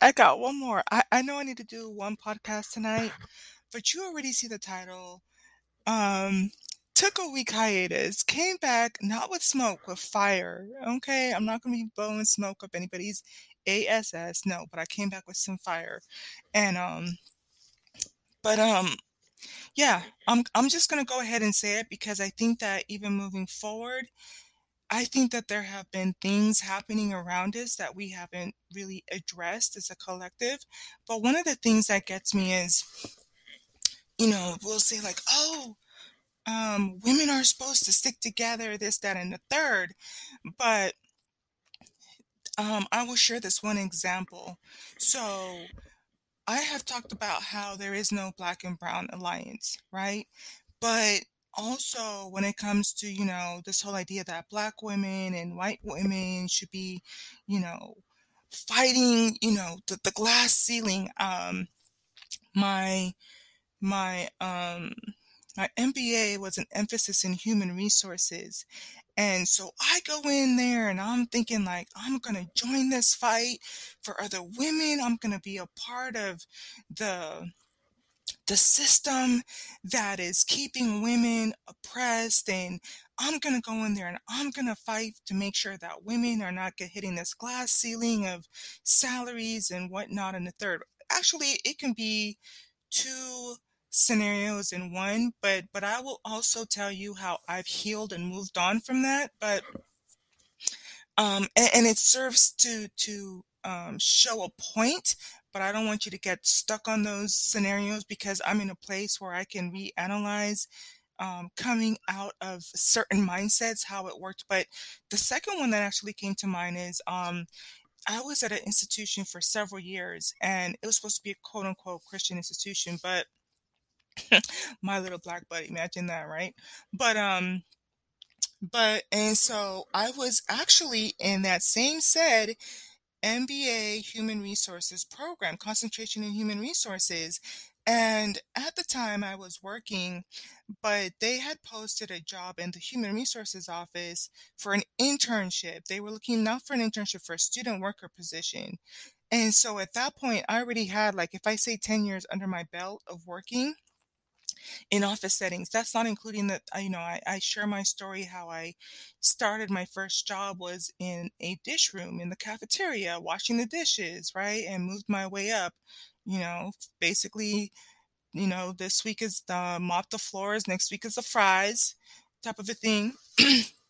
I got one more. I, I know I need to do one podcast tonight, but you already see the title. Um, took a week hiatus, came back not with smoke, with fire. Okay, I'm not gonna be blowing smoke up anybody's ass. No, but I came back with some fire, and um, but um, yeah, I'm I'm just gonna go ahead and say it because I think that even moving forward, I think that there have been things happening around us that we haven't really addressed as a collective. But one of the things that gets me is, you know, we'll say like, oh, um, women are supposed to stick together, this, that, and the third. But um, I will share this one example. So I have talked about how there is no black and brown alliance, right? But also when it comes to, you know, this whole idea that black women and white women should be, you know, fighting, you know, the, the glass ceiling. Um, my my um my MBA was an emphasis in human resources. And so I go in there and I'm thinking like I'm going to join this fight for other women. I'm going to be a part of the the system that is keeping women oppressed and I'm going to go in there and I'm going to fight to make sure that women are not hitting this glass ceiling of salaries and whatnot in the third. Actually, it can be two scenarios in one, but but I will also tell you how I've healed and moved on from that. But um, and, and it serves to to um, show a point, but I don't want you to get stuck on those scenarios because I'm in a place where I can reanalyze um, coming out of certain mindsets how it worked. But the second one that actually came to mind is um, I was at an institution for several years, and it was supposed to be a quote unquote Christian institution, but my little black buddy, imagine that, right? But um but and so I was actually in that same said MBA Human Resources program, concentration in human resources. And at the time I was working, but they had posted a job in the human resources office for an internship. They were looking not for an internship, for a student worker position. And so at that point, I already had, like, if I say 10 years under my belt of working, in office settings. That's not including that, uh, you know, I, I share my story how I started my first job was in a dish room in the cafeteria, washing the dishes, right? And moved my way up, you know, basically, you know, this week is the mop the floors, next week is the fries type of a thing.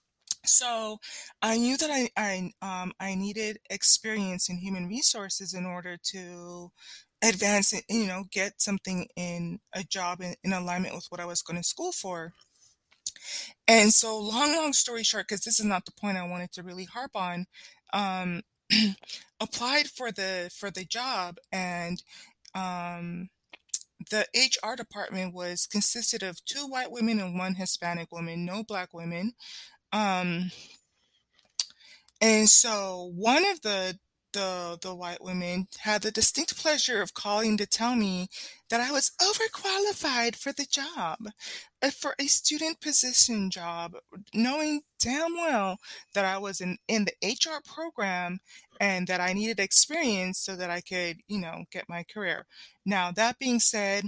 so I knew that I I um I needed experience in human resources in order to advance and you know get something in a job in, in alignment with what I was going to school for. And so long long story short because this is not the point I wanted to really harp on um applied for the for the job and um the HR department was consisted of two white women and one Hispanic woman, no black women. Um, and so one of the the the white women had the distinct pleasure of calling to tell me that I was overqualified for the job, uh, for a student position job, knowing damn well that I was in, in the HR program and that I needed experience so that I could, you know, get my career. Now, that being said,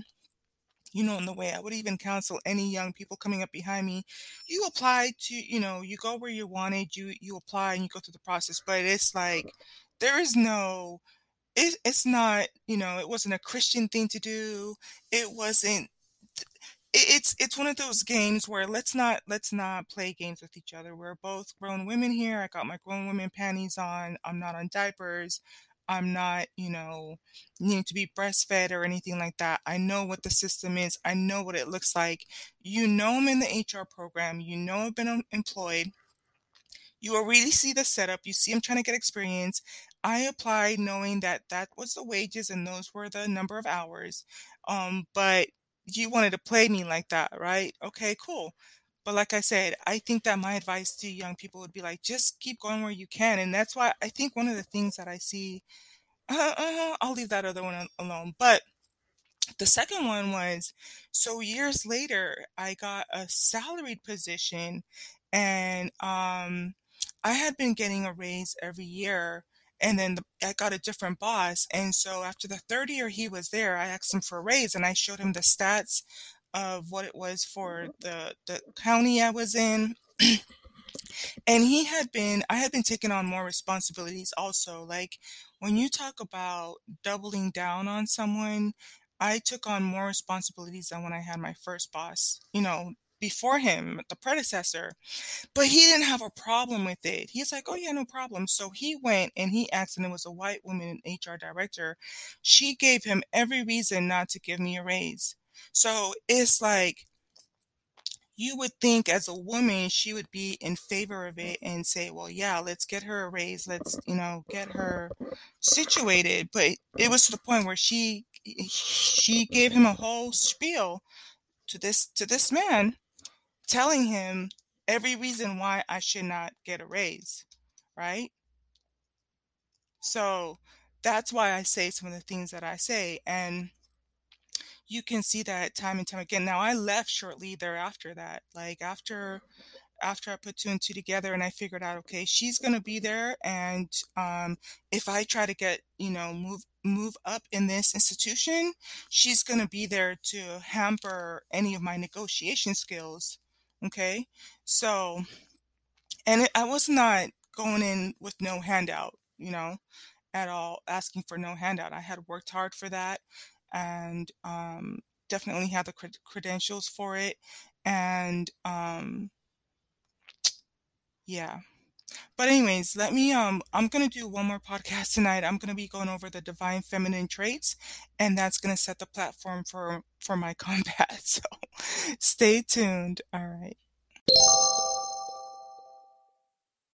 you know, in the way I would even counsel any young people coming up behind me, you apply to, you know, you go where you wanted, you you apply and you go through the process. But it's like there is no it, it's not you know it wasn't a christian thing to do it wasn't it's it's one of those games where let's not let's not play games with each other we're both grown women here i got my grown women panties on i'm not on diapers i'm not you know needing to be breastfed or anything like that i know what the system is i know what it looks like you know i'm in the hr program you know i've been employed you already see the setup. You see I'm trying to get experience. I applied knowing that that was the wages and those were the number of hours. Um, but you wanted to play me like that, right? Okay, cool. But like I said, I think that my advice to young people would be like, just keep going where you can. And that's why I think one of the things that I see, uh, uh, I'll leave that other one alone. But the second one was so years later, I got a salaried position and um, I had been getting a raise every year and then the, I got a different boss. And so after the third year he was there, I asked him for a raise and I showed him the stats of what it was for mm-hmm. the, the county I was in. and he had been, I had been taking on more responsibilities also. Like when you talk about doubling down on someone, I took on more responsibilities than when I had my first boss, you know, before him, the predecessor. But he didn't have a problem with it. He's like, oh, yeah, no problem. So he went and he asked, and it was a white woman HR director. She gave him every reason not to give me a raise. So it's like, you would think as a woman she would be in favor of it and say well yeah let's get her a raise let's you know get her situated but it was to the point where she she gave him a whole spiel to this to this man telling him every reason why I should not get a raise, right? So that's why I say some of the things that I say. And you can see that time and time again. Now I left shortly thereafter that. Like after after I put two and two together and I figured out, okay, she's gonna be there and um if I try to get, you know, move move up in this institution, she's gonna be there to hamper any of my negotiation skills. Okay. So, and it, I was not going in with no handout, you know, at all, asking for no handout. I had worked hard for that and um, definitely had the cred- credentials for it. And um, yeah. But anyways, let me um I'm going to do one more podcast tonight. I'm going to be going over the divine feminine traits and that's going to set the platform for for my combat. So stay tuned. All right.